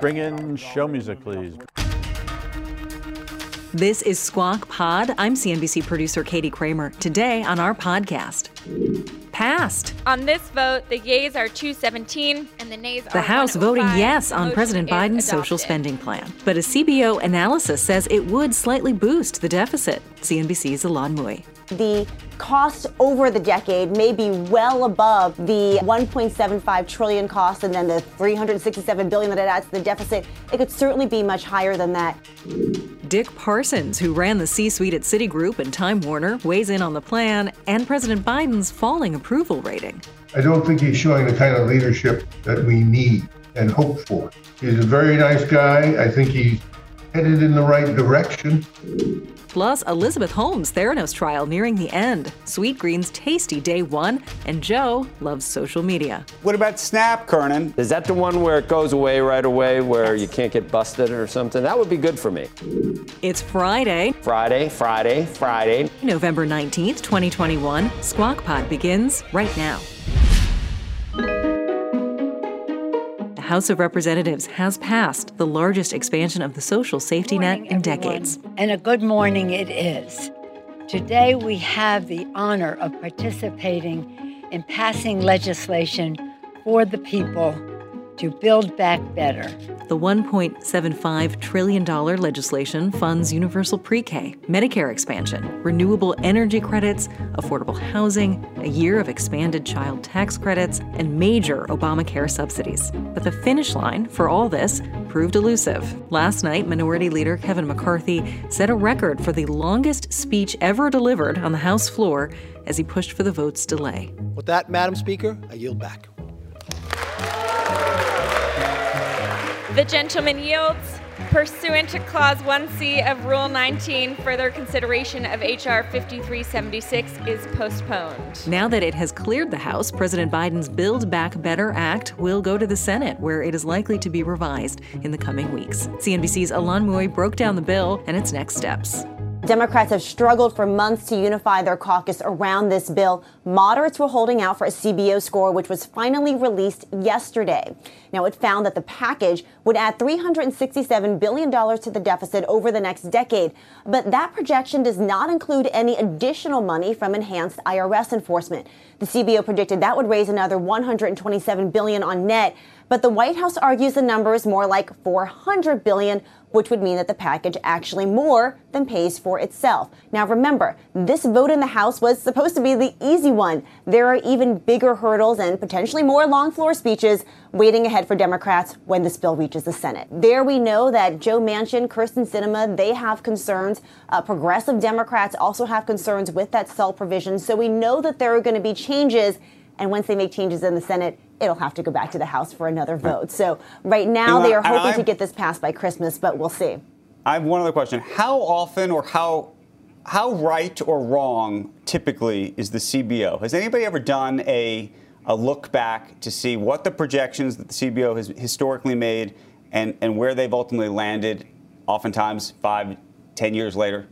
Bring in show music, please. This is Squawk Pod. I'm CNBC producer Katie Kramer. Today on our podcast, passed. On this vote, the yeas are 217 and the nays The are House oh voting yes on motion President is Biden's social spending plan. But a CBO analysis says it would slightly boost the deficit. CNBC's Ylan Mui. The cost over the decade may be well above the 1.75 trillion cost and then the 367 billion that it adds to the deficit. It could certainly be much higher than that. Dick Parsons, who ran the C suite at Citigroup and Time Warner, weighs in on the plan and President Biden's falling approval rating. I don't think he's showing the kind of leadership that we need and hope for. He's a very nice guy. I think he's headed in the right direction. Plus, Elizabeth Holmes' Theranos trial nearing the end, Sweetgreen's tasty day one, and Joe loves social media. What about Snap, Kernen? Is that the one where it goes away right away, where you can't get busted or something? That would be good for me. It's Friday, Friday, Friday, Friday. November 19th, 2021. Squawk Pod begins right now. House of Representatives has passed the largest expansion of the social safety net in everyone. decades. And a good morning it is. Today we have the honor of participating in passing legislation for the people to build back better. The $1.75 trillion legislation funds universal pre K, Medicare expansion, renewable energy credits, affordable housing, a year of expanded child tax credits, and major Obamacare subsidies. But the finish line for all this proved elusive. Last night, Minority Leader Kevin McCarthy set a record for the longest speech ever delivered on the House floor as he pushed for the vote's delay. With that, Madam Speaker, I yield back. The gentleman yields. Pursuant to Clause 1C of Rule 19, further consideration of H.R. 5376 is postponed. Now that it has cleared the House, President Biden's Build Back Better Act will go to the Senate, where it is likely to be revised in the coming weeks. CNBC's Ylan Mui broke down the bill and its next steps. Democrats have struggled for months to unify their caucus around this bill. Moderates were holding out for a CBO score, which was finally released yesterday. Now, it found that the package would add $367 billion to the deficit over the next decade. But that projection does not include any additional money from enhanced IRS enforcement. The CBO predicted that would raise another 127 billion on net. But the White House argues the number is more like 400 billion, which would mean that the package actually more than pays for itself. Now remember, this vote in the House was supposed to be the easy one. There are even bigger hurdles and potentially more long floor speeches waiting ahead for Democrats when this bill reaches the Senate. There we know that Joe Manchin, Kyrsten Sinema, they have concerns. Uh, progressive Democrats also have concerns with that SALT provision. So we know that there are going to be changes. And once they make changes in the Senate, it'll have to go back to the House for another vote. So right now they are hoping to get this passed by Christmas, but we'll see. I have one other question. How often or how how right or wrong typically is the CBO? Has anybody ever done a a look back to see what the projections that the CBO has historically made and, and where they've ultimately landed, oftentimes five, ten years later?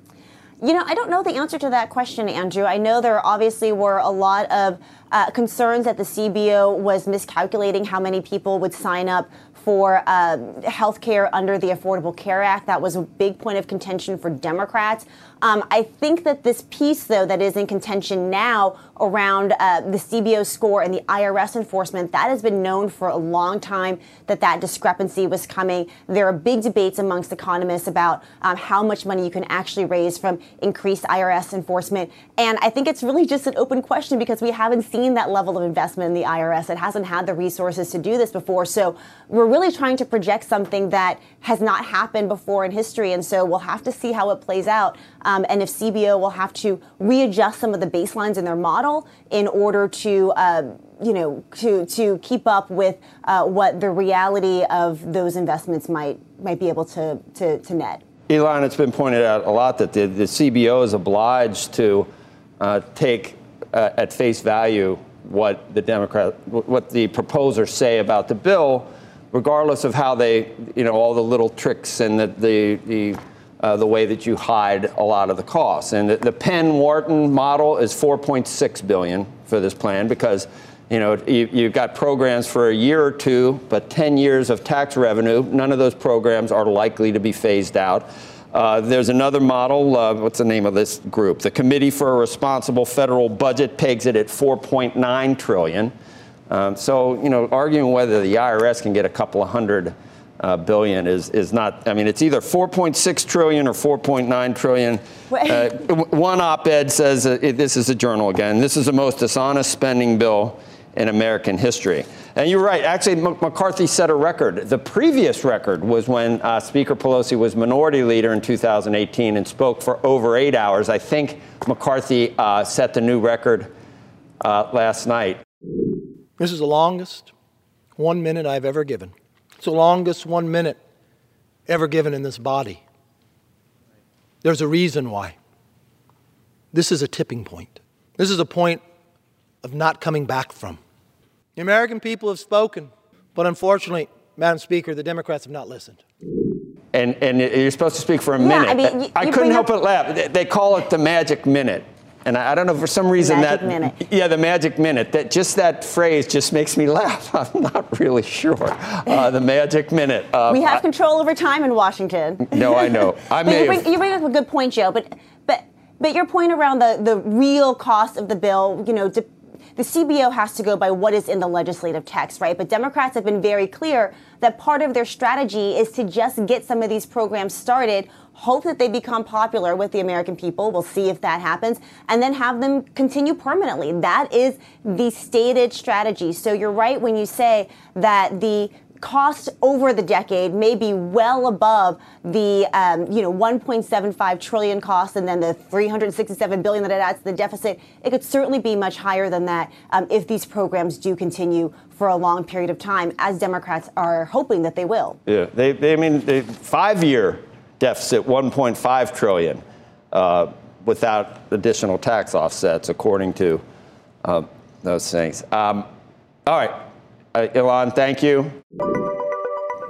You know, I don't know the answer to that question, Andrew. I know there obviously were a lot of uh, concerns that the CBO was miscalculating how many people would sign up for uh, health care under the Affordable Care Act. That was a big point of contention for Democrats. Um, I think that this piece, though, that is in contention now around uh, the CBO score and the IRS enforcement, that has been known for a long time that that discrepancy was coming. There are big debates amongst economists about um, how much money you can actually raise from increased IRS enforcement. And I think it's really just an open question because we haven't seen that level of investment in the IRS. It hasn't had the resources to do this before. So we're really trying to project something that has not happened before in history. And so we'll have to see how it plays out. Um, and if CBO will have to readjust some of the baselines in their model in order to, uh, you know, to to keep up with uh, what the reality of those investments might might be able to to, to net. Ylan, it's been pointed out a lot that the, the CBO is obliged to uh, take uh, at face value what the Democrat, what the proposers say about the bill, regardless of how they, you know, all the little tricks and the the the, uh, the way that you hide a lot of the costs. And the, the Penn Wharton model is 4.6 billion for this plan because. You know, you, you've got programs for a year or two, but 10 years of tax revenue. None of those programs are likely to be phased out. Uh, there's another model. Uh, what's the name of this group? The Committee for a Responsible Federal Budget pegs it at 4.9 trillion. Um, so, you know, arguing whether the IRS can get a couple of hundred uh, billion is is not. I mean, it's either 4.6 trillion or 4.9 trillion. Uh, one op-ed says uh, this is a journal again. This is the most dishonest spending bill in American history. And you're right. Actually, McCarthy set a record. The previous record was when uh, Speaker Pelosi was minority leader in 2018 and spoke for over eight hours. I think McCarthy uh, set the new record uh, last night. This is the longest one minute I've ever given. It's the longest one minute ever given in this body. There's a reason why. This is a tipping point. This is a point of not coming back from. The American people have spoken, but unfortunately, Madam Speaker, the Democrats have not listened. And, and you're supposed to speak for a minute. I mean, you, I you couldn't bring help up- but laugh. They call it the magic minute. And I I don't know for some reason magic that minute. yeah the magic minute that just that phrase just makes me laugh. I'm not really sure uh, the magic minute. Uh, We have I- control over time in Washington. no, I know. I may you have- bring, you bring up a good point, Joe. But but but your point around the the real cost of the bill, you know, de- the CBO has to go by what is in the legislative text, right? But Democrats have been very clear that part of their strategy is to just get some of these programs started, hope that they become popular with the American people. We'll see if that happens, and then have them continue permanently. That is the stated strategy. So you're right when you say that the cost over the decade may be well above the um, you know 1.75 trillion cost and then the 367 billion that it adds to the deficit it could certainly be much higher than that um, if these programs do continue for a long period of time as democrats are hoping that they will Yeah, they, they I mean, five-year deficit, 1.5 trillion, uh, without additional tax offsets, according to uh, those things. Um, all right, uh, Ylan, thank you.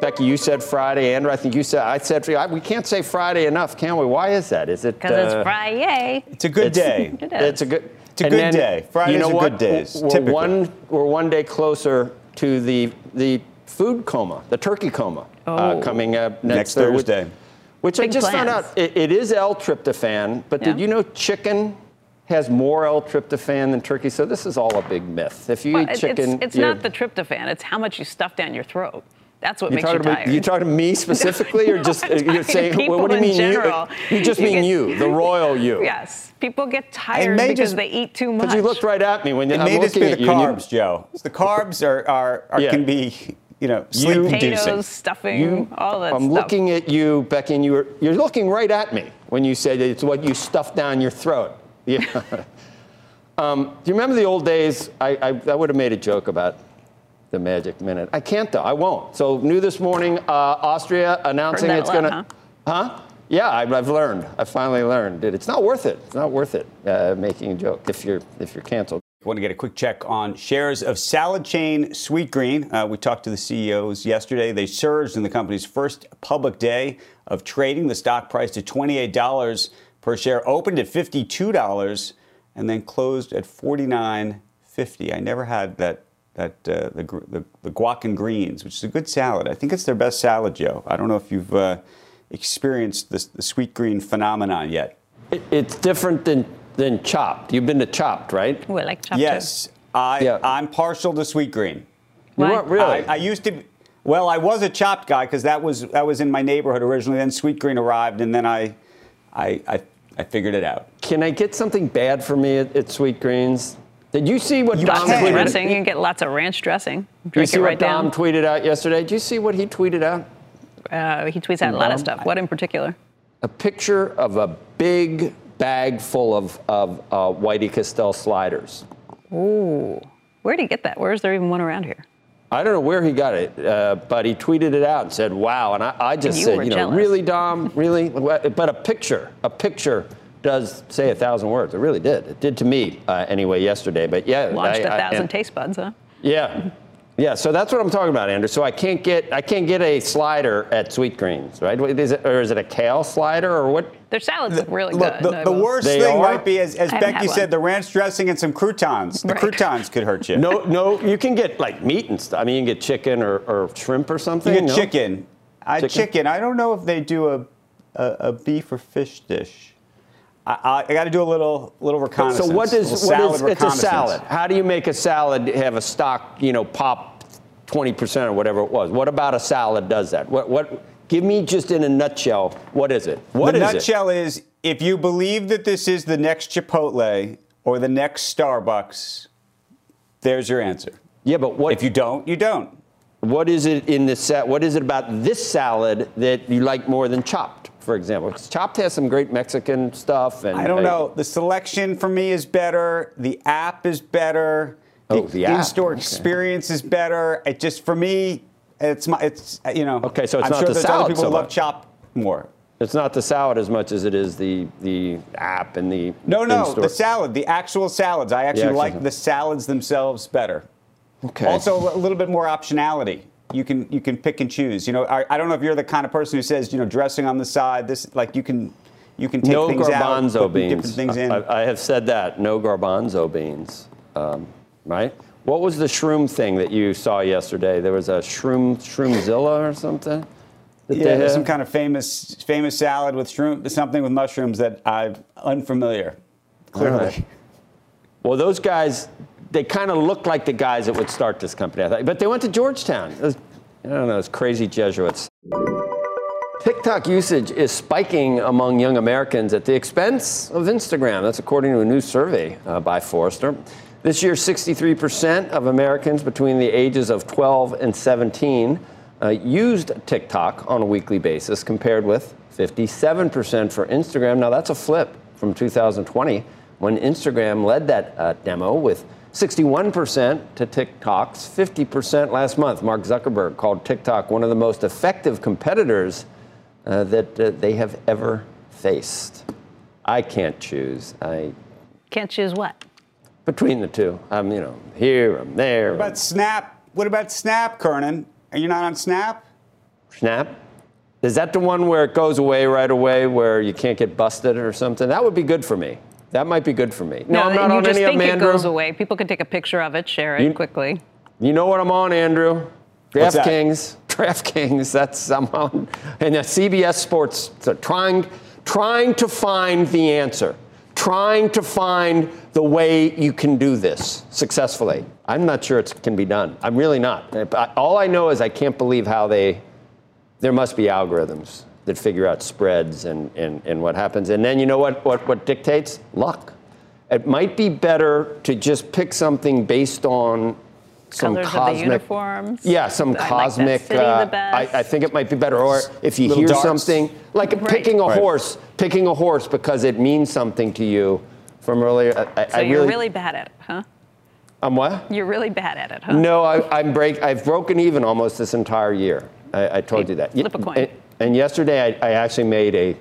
Becky, you said Friday. Andrew, I think you said I said I, we can't say Friday enough, can we? Why is that? Is it Because uh, it's Friday. It's a good It's- day. It is. It's a good. It's a good then, day. Fridays you know are what? good days, We're typically. one. We're one day closer to the the food coma, the turkey coma, uh, Oh. coming up Next next, Thursday. Which I Big just found out it, it is L-tryptophan, but did you know chicken has more L-tryptophan than turkey? So this is all a big myth. If you Well, eat chicken, it's, it's not the tryptophan. It's how much you stuff down your throat. That's what you makes you talking to me, tired. you talking to me specifically, or just I'm uh, you're talking to saying people what do you mean general. you? You just You mean get- you, the royal you. Yes, people get tired because just- they eat too much. Because you looked right at me when you, It I'm may just looking be at the you. and you- carbs, Joe. The carbs are, are, are Yeah. can be, you know, sleep inducing. Potatoes, stuffing, You, all that stuff. I'm stuff. looking at you, Becky, and you were, you're looking right at me when you said it's what you stuff down your throat. Yeah. um, do you remember the old days? I, I, I would have made a joke about the magic minute. I can't though. I won't. So new this morning, uh, Austria announcing it's going to. Huh? Yeah, I've, I've learned. I finally learned. It. It's not worth it. It's not worth it uh, making a joke if you're if you're canceled. I want to get a quick check on shares of salad chain Sweetgreen. Uh, we talked to the CEOs yesterday. They surged in the company's first public day of trading. The stock price to $28 per share, opened at $52 and then closed at $49.50. I never had that that uh, the, gr- the the guac and greens, which is a good salad. I think it's their best salad, Joe. I don't know if you've uh, experienced this, the Sweetgreen phenomenon yet. It, it's different than than chopped. You've been to chopped, right? I like chopped Yes, I, Yeah. I'm partial to Sweetgreen. You Why? weren't really. I, I used to. Well, I was a chopped guy because that was that was in my neighborhood originally. Then Sweetgreen arrived, and then I, I, I, I figured it out. Can I get something bad for me at, at Sweetgreens? Did you see what You Dom Lots of can. tweeted? dressing. You can get lots of ranch dressing. Did you see it what right Dom down. tweeted out yesterday? Did you see what he tweeted out? Uh, he tweets out a lot of stuff. What in particular? A picture of a big bag full of, of uh, White Castle sliders. Ooh. Where did he get that? Where is there even one around here? I don't know where he got it, uh, but he tweeted it out and said, "Wow!" And I, I just you said, "You know, jealous. really, Dom, really." But a picture, a picture does say a thousand words. It really did. It did to me uh, anyway yesterday. But yeah, Launched a a thousand taste buds, huh? Yeah. Yeah, so that's what I'm talking about, Andrew. So I can't get I can't get a slider at Sweetgreens, right? Is it, or is it a kale slider or what? Their salads look really Look, good. the, I the worst They thing are? might be, as, as Becky said, the ranch dressing and some croutons. The Right. croutons could hurt you. No, no, you can get like meat and stuff. I mean, you can get chicken or, or shrimp or something. You get no? chicken. I, Chicken? chicken. I don't know if they do a, a, a beef or fish dish. I, I, I got to do a little little reconnaissance. So what a is little what salad it's a salad? How do you make a salad have a stock, you know, pop 20% or whatever it was? What about a salad does that? What what give me just in a nutshell, what is it? What the is nutshell is if you believe that this is the next Chipotle or the next Starbucks, there's your answer. Yeah, but what If you don't, you don't. what is it in this set? What is it about this salad that you like more than chopped, for example? Because chopped has some great Mexican stuff and I don't know. The selection for me is better. The app is better. Oh, the app. in-store Okay. experience is better. It just for me, it's my it's you know. Okay, so it's I'm not sure the there's salad other people so who love much. chop more. It's not the salad as much as it is the the app and the No, no, in-store- the salad, the actual salads. I actually actual like salad. the salads themselves better. Okay. Also, a little bit more optionality. You can you can pick and choose. You know, I, I don't know if you're the kind of person who says, you know, dressing on the side. This like you can you can take no things out, garbanzo put beans. different things in. I, I have said that. No garbanzo beans. Um, right? What was the shroom thing that you saw yesterday? There was a shroom shroomzilla or something. yeah, there's some kind of famous famous salad with shroom, something with mushrooms that I'm unfamiliar. Clearly. Right. Well, those guys, they kind of look like the guys that would start this company, I thought. But they went to Georgetown. Was, I don't know, those crazy Jesuits. TikTok usage is spiking among young Americans at the expense of Instagram. That's according to a new survey uh, by Forrester. This year, 63% of Americans between the ages of 12 and 17 uh, used TikTok on a weekly basis, compared with 57% for Instagram. Now, that's a flip from 2020 when Instagram led that uh, demo with 61% to TikTok's 50% last month. Mark Zuckerberg called TikTok one of the most effective competitors uh, that uh, they have ever faced. I can't choose. I Can't choose what? Between the two. I'm, you know, here, I'm there. What about Snap? What about Snap, Kernen? Are you not on Snap? Snap. Is that the one where it goes away right away, where you can't get busted or something? That would be good for me. That might be good for me. No, I'm not you on just any of think them, it goes away. People can take a picture of it, share it You- quickly. You know what I'm on, Andrew? What's that? DraftKings. DraftKings. That's I'm on. And the CBS Sports. So trying, trying to find the answer. Trying to find the way you can do this successfully. I'm not sure it can be done. I'm really not. All I know is I can't believe how they. There must be algorithms that figure out spreads and, and, and what happens. And then you know what, what, what dictates? Luck. It might be better to just pick something based on some Colors of the cosmic. uniforms. Yeah, some I cosmic. city the uh. I, I think it might be better. Or if you Little hear darts. something like Right. picking a Right. horse, picking a horse because it means something to you from earlier. I, I So I you're really, really bad at it, huh? I'm what? You're really bad at it, huh? No, I, I'm break. I've broken even almost this entire year. I, I told Hey, you that. flip a coin. And, and yesterday, I, I actually made a.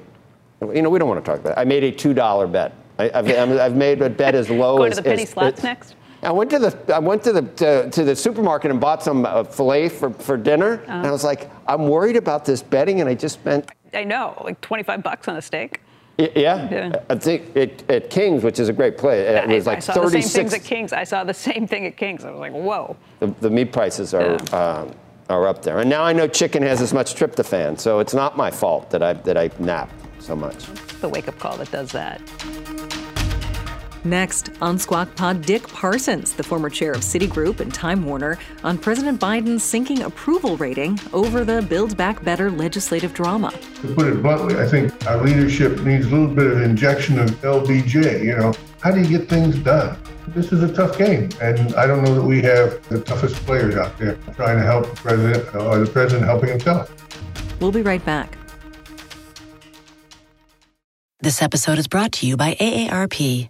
You know, we don't want to talk about it. I made a two dollar bet. I, I've, I'm- I've made a bet as low Going as. Go to the penny slots as- next? I went to the I went to the to, to the supermarket and bought some uh, filet for, for dinner, Uh-huh. and I was like, I'm worried about this betting, and I just spent. I know, like 25 bucks on a steak. Yeah, Yeah. I think it, at Kings, which is a great play, it was like I saw the same 36. things at Kings. I saw the same thing at Kings. I was like, whoa. The, the meat prices are uh, are up there, and now I know chicken has as much tryptophan, so it's not my fault that I that I nap so much. The wake up call that does that. Next, on Squawk Pod, Dick Parsons, the former chair of Citigroup and Time Warner, on President Biden's sinking approval rating over the Build Back Better legislative drama. To put it bluntly, I think our leadership needs a little bit of injection of LBJ. You know, how do you get things done? This is a tough game, and I don't know that we have the toughest players out there trying to help the president or the president helping himself. We'll be right back. This episode is brought to you by AARP.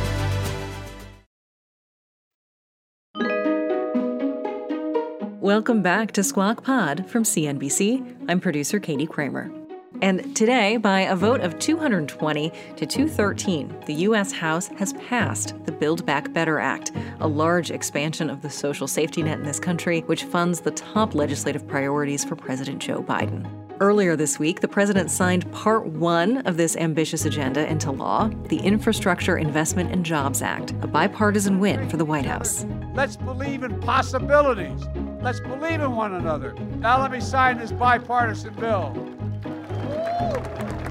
Welcome back to Squawk Pod from CNBC. I'm producer Katie Kramer. And today, by a vote of 220 to 213, the U.S. House has passed the Build Back Better Act, a large expansion of the social safety net in this country, which funds the top legislative priorities for President Joe Biden. Earlier this week, the president signed Part 1 of this ambitious agenda into law, the Infrastructure Investment and Jobs Act, a bipartisan win for the White House. Let's believe in possibilities. Let's believe in one another. Now let me sign this bipartisan bill.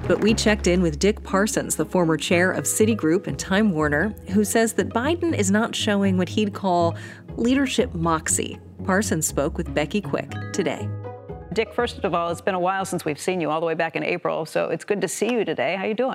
But we checked in with Dick Parsons, the former chair of Citigroup and Time Warner, who says that Biden is not showing what he'd call leadership moxie. Parsons spoke with Becky Quick today. Dick, first of all, it's been a while since we've seen you, all the way back in April. So it's good to see you today. How you doing?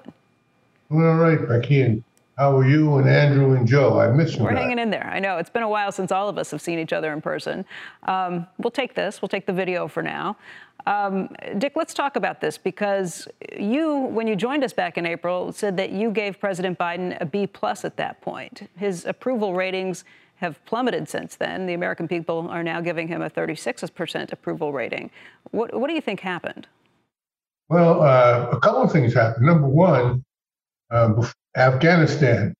Doing all right, Becky. And how are you and Andrew and Joe? I miss you. We're guys. hanging in there. I know it's been a while since all of us have seen each other in person. Um, we'll take this. We'll take the video for now. Um, Dick, let's talk about this because you, when you joined us back in April, said that you gave President Biden a B plus at that point. His approval ratings have plummeted since then. The American people are now giving him a 36% approval rating. What, what do you think happened? Well, uh, a couple of things happened. Number one, uh, Afghanistan.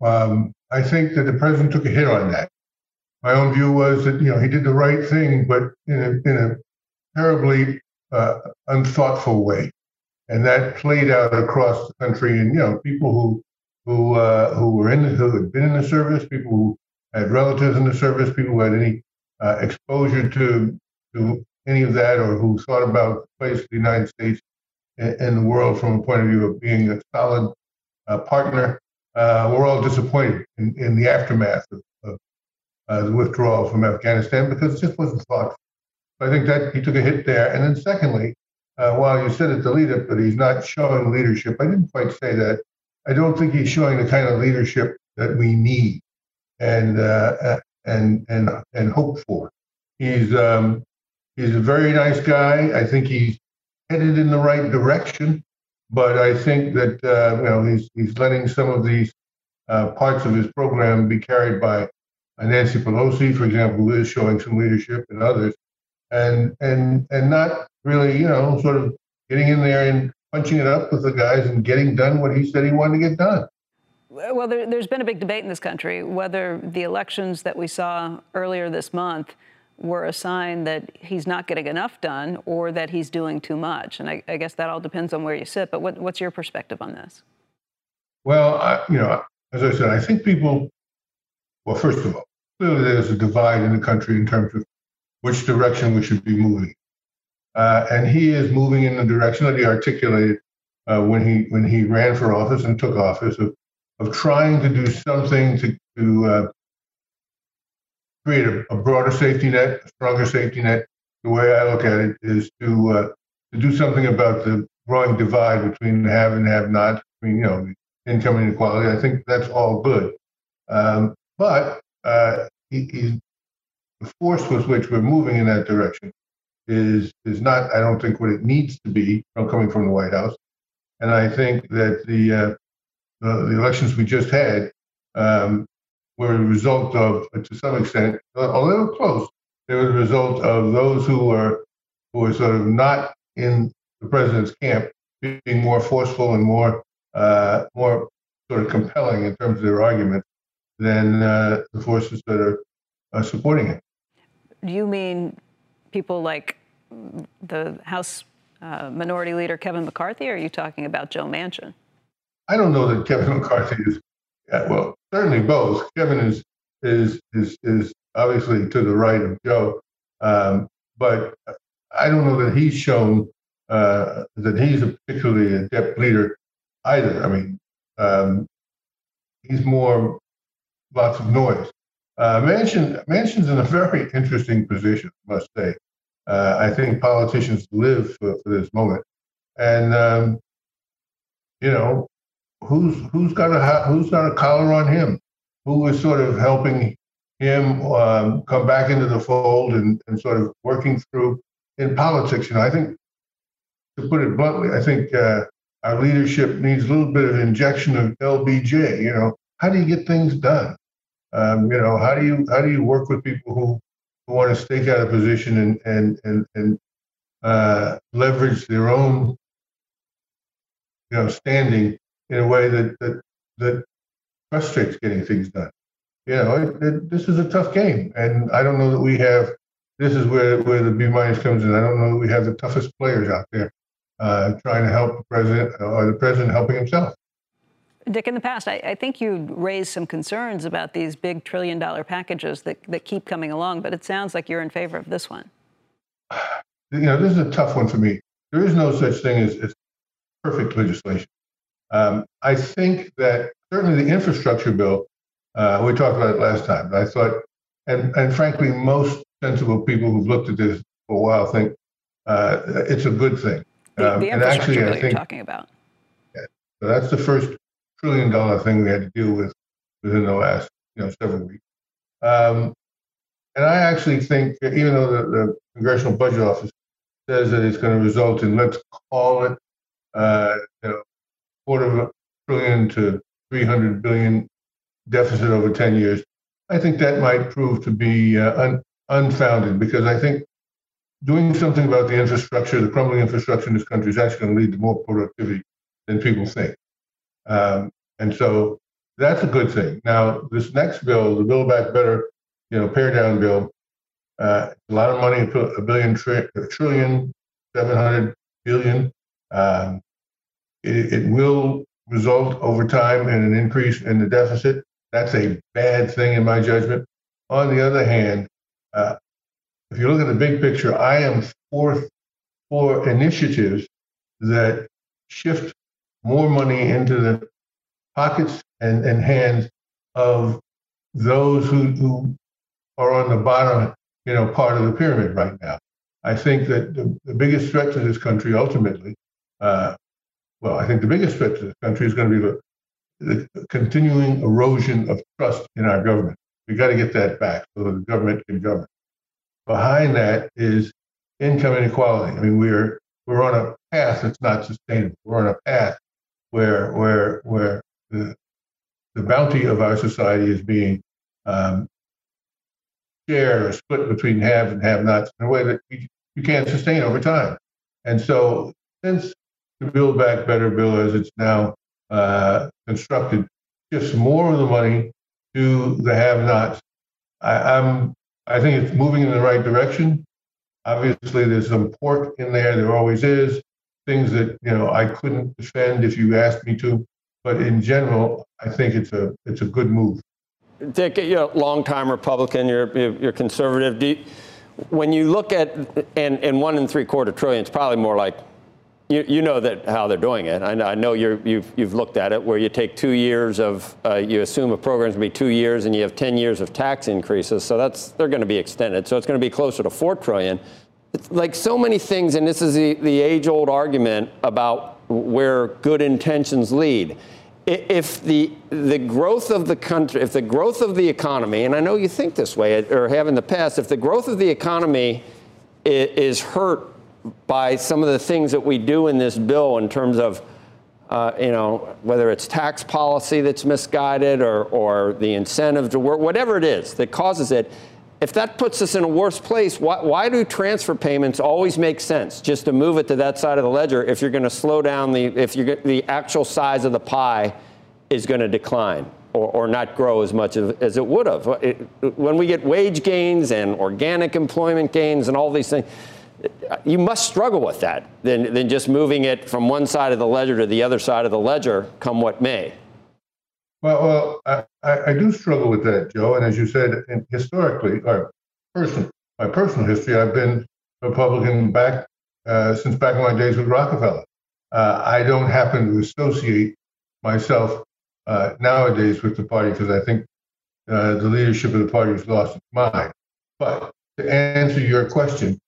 Um, I think that the president took a hit on that. My own view was that you know he did the right thing, but in a, in a terribly uh, unthoughtful way, and that played out across the country. And you know, people who who uh, who were in the, who had been in the service, people who had relatives in the service, people who had any uh, exposure to to any of that, or who thought about the place of the United States in the world from a point of view of being a solid partner, uh, we're all disappointed in, in the aftermath of, of uh, the withdrawal from Afghanistan because it just wasn't thoughtful. So I think that he took a hit there. And then secondly, uh, while you said at the lead up that he's not showing leadership, I didn't quite say that. I don't think he's showing the kind of leadership that we need and uh, and and and hope for. He's um, he's a very nice guy. I think he's headed in the right direction, but I think that uh, you know he's he's letting some of these uh, parts of his program be carried by uh, Nancy Pelosi, for example, who is showing some leadership, and others, and and and not really you know sort of getting in there and punching it up with the guys and getting done what he said he wanted to get done. Well, there, has been a big debate in this country whether the elections that we saw earlier this month were a sign that he's not getting enough done or that he's doing too much. And I, I guess that all depends on where you sit. But what, what's your perspective on this? Well, I, you know, as I said, I think people, well, first of all, clearly there's a divide in the country in terms of which direction we should be moving. Uh, and he is moving in the direction that he articulated uh, when he when he ran for office and took office of of trying to do something to, to uh, create a, a, broader safety net, a stronger safety net. The way I look at it is to uh, to do something about the growing divide between have and have not, between you know income inequality. I think that's all good, um, but uh, he, the force with which we're moving in that direction is is not, I don't think, what it needs to be from coming from the White House. And I think that the uh, the, the elections we just had um, were a result of, to some extent, although close, they were the result of those who were who were sort of not in the president's camp being more forceful and more uh, more sort of compelling in terms of their argument than uh, the forces that are uh, supporting it. Do you mean people like the House uh, Minority Leader Kevin McCarthy, or are you talking about Joe Manchin? I don't know that Kevin McCarthy is, well, certainly both. Kevin is is is is obviously to the right of Joe, um, but I don't know that he's shown uh, that he's a particularly adept leader either. I mean, um, he's more lots of noise. Uh, Manchin, Manchin's in a very interesting position, I must say. Uh, I think politicians live for, for this moment, and um, you know, who's who's got a who's got a collar on him? Who is sort of helping him um, come back into the fold and, and sort of working through in politics? You know, I think to put it bluntly, I think uh, our leadership needs a little bit of injection of LBJ. You know, how do you get things done? Um, you know, how do you how do you work with people who, who want to stake out a position and and and and uh, leverage their own you know standing in a way that that that frustrates getting things done. You know, it, it, this is a tough game, and I don't know that we have. This is where where the B minus comes in. I don't know that we have the toughest players out there uh, trying to help the president or the president helping himself. Dick, in the past, I, I, think you raised some concerns about these big trillion dollar packages that, that keep coming along, but it sounds like you're in favor of this one. You know, this is a tough one for me. There is no such thing as, as perfect legislation. Um, I think that certainly the infrastructure bill, uh, we talked about it last time, I thought, and, and frankly, most sensible people who've looked at this for a while think uh, it's a good thing. The, um, the infrastructure actually, bill I think, you're talking about. Yeah, so that's the first trillion dollar thing we had to deal with within the last you know several weeks. Um, and I actually think, even though the, the, Congressional Budget Office says that it's going to result in, let's call it, uh, you know, quarter of a trillion to 300 billion deficit over 10 years, I think that might prove to be uh, un- unfounded because I think doing something about the infrastructure, the crumbling infrastructure in this country, is actually going to lead to more productivity than people think. Um, and so that's a good thing. Now, this next bill, the Build Back Better, you know, pare down bill, uh, a lot of money, a billion, tri- a trillion, 700 billion. Um, it, it will result over time in an increase in the deficit. That's a bad thing in my judgment. On the other hand, uh, if you look at the big picture, I am for for initiatives that shift more money into the pockets and, and hands of those who, who are on the bottom, you know, part of the pyramid right now. I think that the, the biggest threat to this country ultimately, uh, well, I think the biggest threat to the country is going to be the, the continuing erosion of trust in our government. We've got to get that back so that the government can govern. Behind that is income inequality. I mean, we're we're on a path that's not sustainable. We're on a path where where where the, the bounty of our society is being um, shared or split between haves and have-nots in a way that you, you can't sustain over time. And so, since Build Back Better bill, as it's now uh, constructed, shifts more of the money to the have-nots, I, I'm I think it's moving in the right direction. Obviously, there's some pork in there. There always is things that you know I couldn't defend if you asked me to. But in general, I think it's a it's a good move. Dick, you're a longtime Republican. You're you're conservative. You, when you look at and and one and three quarter trillion, it's probably more like you, you know that how they're doing it. I know, I know you have you've, you've looked at it where you take two years of uh, you assume a program's going to be two years and you have 10 years of tax increases. So that's they're going to be extended. So it's going to be closer to four trillion it's like so many things, and this is the, the age old argument about where good intentions lead. If the, the growth of the country, if the growth of the economy, and I know you think this way or have in the past, if the growth of the economy is hurt by some of the things that we do in this bill in terms of uh, you know, whether it's tax policy that's misguided or, or the incentive to work, whatever it is that causes it, if that puts us in a worse place, why, why, do transfer payments always make sense? Just to move it to that side of the ledger if you're going to slow down the if you're the actual size of the pie is going to decline. or, or not grow as much as it would have. It, when we get wage gains and organic employment gains and all these things, you must struggle with that than, than just moving it from one side of the ledger to the other side of the ledger, come what may. Well, well, I, I do struggle with that, Joe. And as you said, historically, or person, my personal history, I've been Republican back uh, since back in my days with Rockefeller. Uh, I don't happen to associate myself uh, nowadays with the party because I think uh, the leadership of the party has lost its mind. But to answer your question,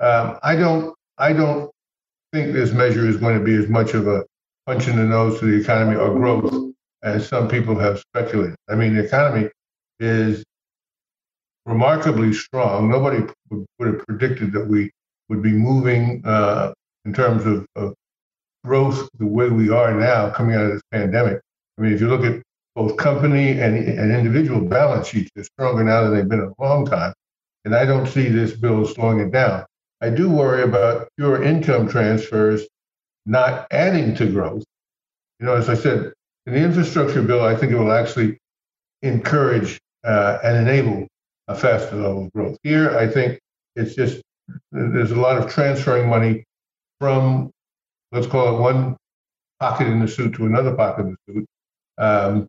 um, I don't I don't think this measure is going to be as much of a punch in the nose to the economy or growth as some people have speculated. I mean, the economy is remarkably strong. Nobody would have predicted that we would be moving uh, in terms of, of, growth the way we are now coming out of this pandemic. I mean, if you look at both company and, and individual balance sheets, they're stronger now than they've been in a long time. And I don't see this bill slowing it down. I do worry about pure income transfers not adding to growth. You know, as I said, in the infrastructure bill, I think it will actually encourage uh, and enable a faster level of growth. Here, I think it's just there's a lot of transferring money from, let's call it one pocket in the suit to another pocket in the suit. Um,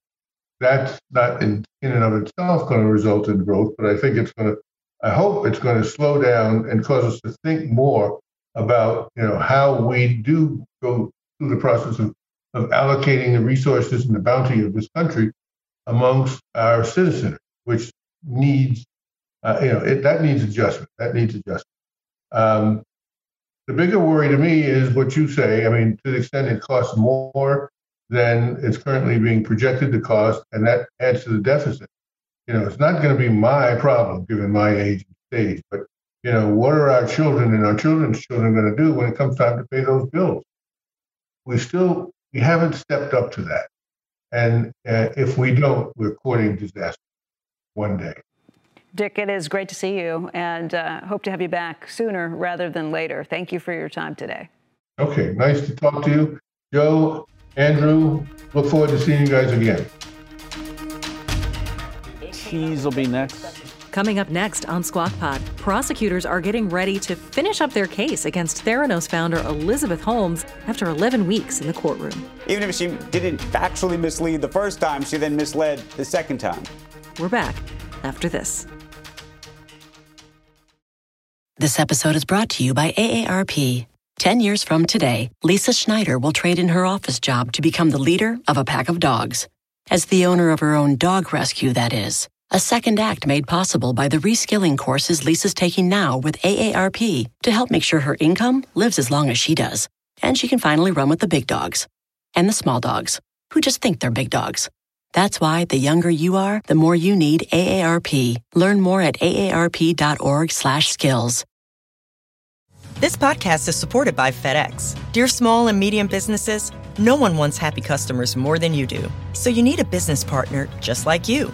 that's not in, in and of itself going to result in growth, but I think it's going to I hope it's going to slow down and cause us to think more about you know how we do go through the process of, of allocating the resources and the bounty of this country amongst our citizens, which needs uh, you know it, that needs adjustment. That needs adjustment. Um, the bigger worry to me is what you say. I mean, to the extent it costs more than it's currently being projected to cost, and that adds to the deficit you know, it's not going to be my problem given my age and stage, but you know, what are our children and our children's children going to do when it comes time to pay those bills? We still we haven't stepped up to that, and uh, if we don't, we're courting disaster one day. Dick, it is great to see you, and uh, hope to have you back sooner rather than later. Thank you for your time today. Okay, nice to talk to you, Joe, Andrew. Look forward to seeing you guys again tease will be next. Coming up next on Squawk Pod, prosecutors are getting ready to finish up their case against Theranos founder Elizabeth Holmes after 11 weeks in the courtroom. Even if she didn't factually mislead the first time, she then misled the second time. We're back after this. This episode is brought to you by AARP. 10 years from today, Lisa Schneider will trade in her office job to become the leader of a pack of dogs. As the owner of her own dog rescue, that is. A second act made possible by the reskilling courses Lisa's taking now with AARP to help make sure her income lives as long as she does. And she can finally run with the big dogs and the small dogs who just think they're big dogs. That's why the younger you are, the more you need AARP. Learn more at aarp.org/skills. This podcast is supported by FedEx. Dear small and medium businesses, no one wants happy customers more than you do. So you need a business partner just like you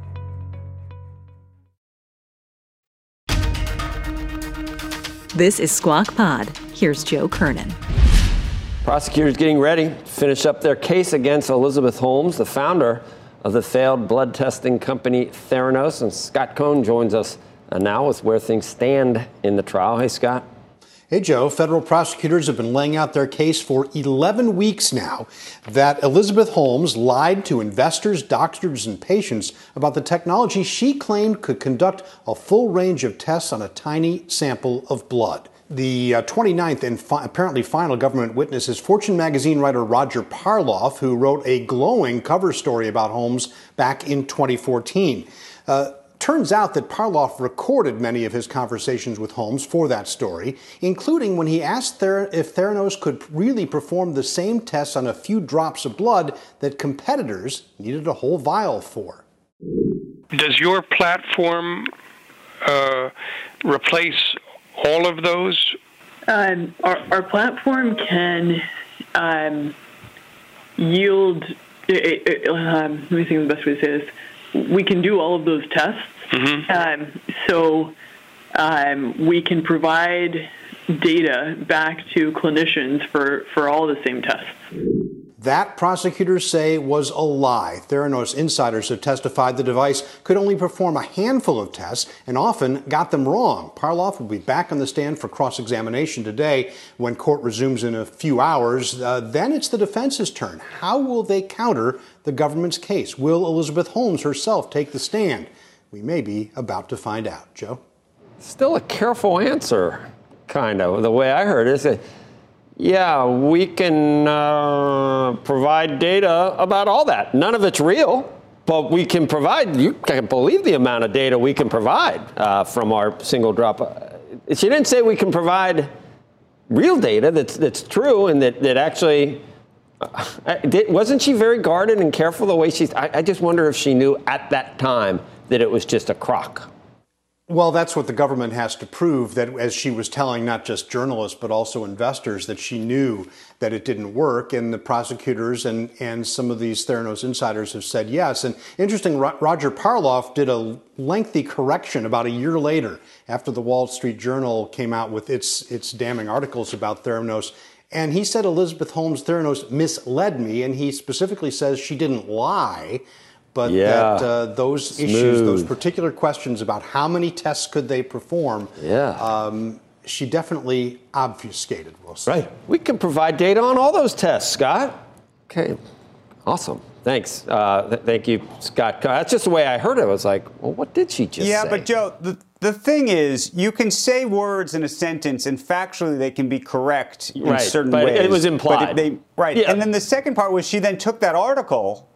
This is Squawk Pod. Here's Joe Kernen. Prosecutors getting ready to finish up their case against Elizabeth Holmes, the founder of the failed blood testing company Theranos. And Scott Cohn joins us now with where things stand in the trial. Hey, Scott. Hey, Joe. Federal prosecutors have been laying out their case for 11 weeks now that Elizabeth Holmes lied to investors, doctors, and patients about the technology she claimed could conduct a full range of tests on a tiny sample of blood. The uh, 29th and fi- apparently final government witness is Fortune magazine writer Roger Parloff, who wrote a glowing cover story about Holmes back in 2014. Uh, Turns out that Parloff recorded many of his conversations with Holmes for that story, including when he asked Ther- if Theranos could really perform the same tests on a few drops of blood that competitors needed a whole vial for. does your platform uh, replace all of those? Um, our, our platform can um, yield. It, it, um, let me think of the best way to say this. We can do all of those tests. Um, so um, we can provide data back to clinicians for, for all the same tests. That prosecutors say was a lie. Theranos insiders have testified the device could only perform a handful of tests and often got them wrong. Parloff will be back on the stand for cross examination today when court resumes in a few hours. Uh, then it's the defense's turn. How will they counter the government's case? Will Elizabeth Holmes herself take the stand? We may be about to find out. Joe? Still a careful answer, kind of. The way I heard it is that, yeah, we can uh, provide data about all that. None of it's real, but we can provide, you can't believe the amount of data we can provide uh, from our single drop. Uh, She didn't say we can provide real data that's, that's true and that, that actually. Uh, wasn't she very guarded and careful the way she's? I, I just wonder if she knew at that time that it was just a crock. Well, that's what the government has to prove that as she was telling not just journalists but also investors that she knew that it didn't work. And the prosecutors and, and some of these Theranos insiders have said yes. And interesting, Ro- Roger Parloff did a lengthy correction about a year later after the Wall Street Journal came out with its its damning articles about Theranos. And he said Elizabeth Holmes Theranos misled me and he specifically says she didn't lie but Yeah. that uh, those issues, those particular questions about how many tests could they perform, Yeah. um, she definitely obfuscated. We'll say. Right. We can provide data on all those tests, Scott. Okay. Awesome. Thanks. Uh, th- thank you, Scott. That's just the way I heard it. I was like, well, what did she just yeah, say? but Joe, the, the thing is, you can say words in a sentence, and factually they can be correct in Right, certain but ways. it was but implied. they- right. Yeah. And then the second part was she then took that article,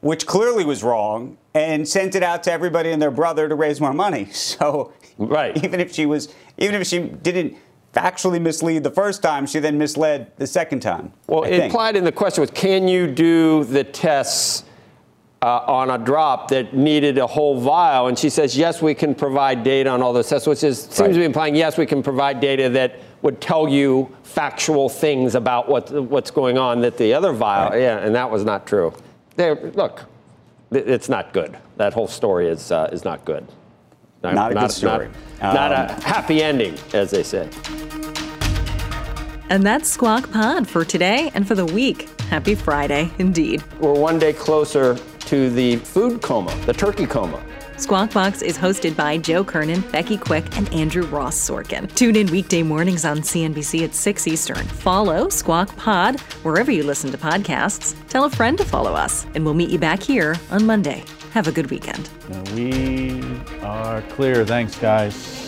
which clearly was wrong, and sent it out to everybody and their brother to raise more money. So, right. Even if she was, even if she didn't factually mislead the first time, she then misled the second time. Well, I think. implied in the question was, can you do the tests uh, on a drop that needed a whole vial? And she says, yes, we can provide data on all those tests, which is, seems to be implying, yes, we can provide data that would tell you factual things about what, what's going on that the other vial, yeah, and that was not true. There, look, it's not good. That whole story is, uh, is not good. Not a good story. Not, not a Um, happy ending, as they say. And that's Squawk Pod for today and for the week. Happy Friday, indeed. We're one day closer to the food coma, the turkey coma. Squawk Box is hosted by Joe Kernen, Becky Quick, and Andrew Ross Sorkin. Tune in weekday mornings on CNBC at 6 Eastern. Follow Squawk Pod wherever you listen to podcasts. Tell a friend to follow us, and we'll meet you back here on Monday. Have a good weekend. We are clear. Thanks, guys.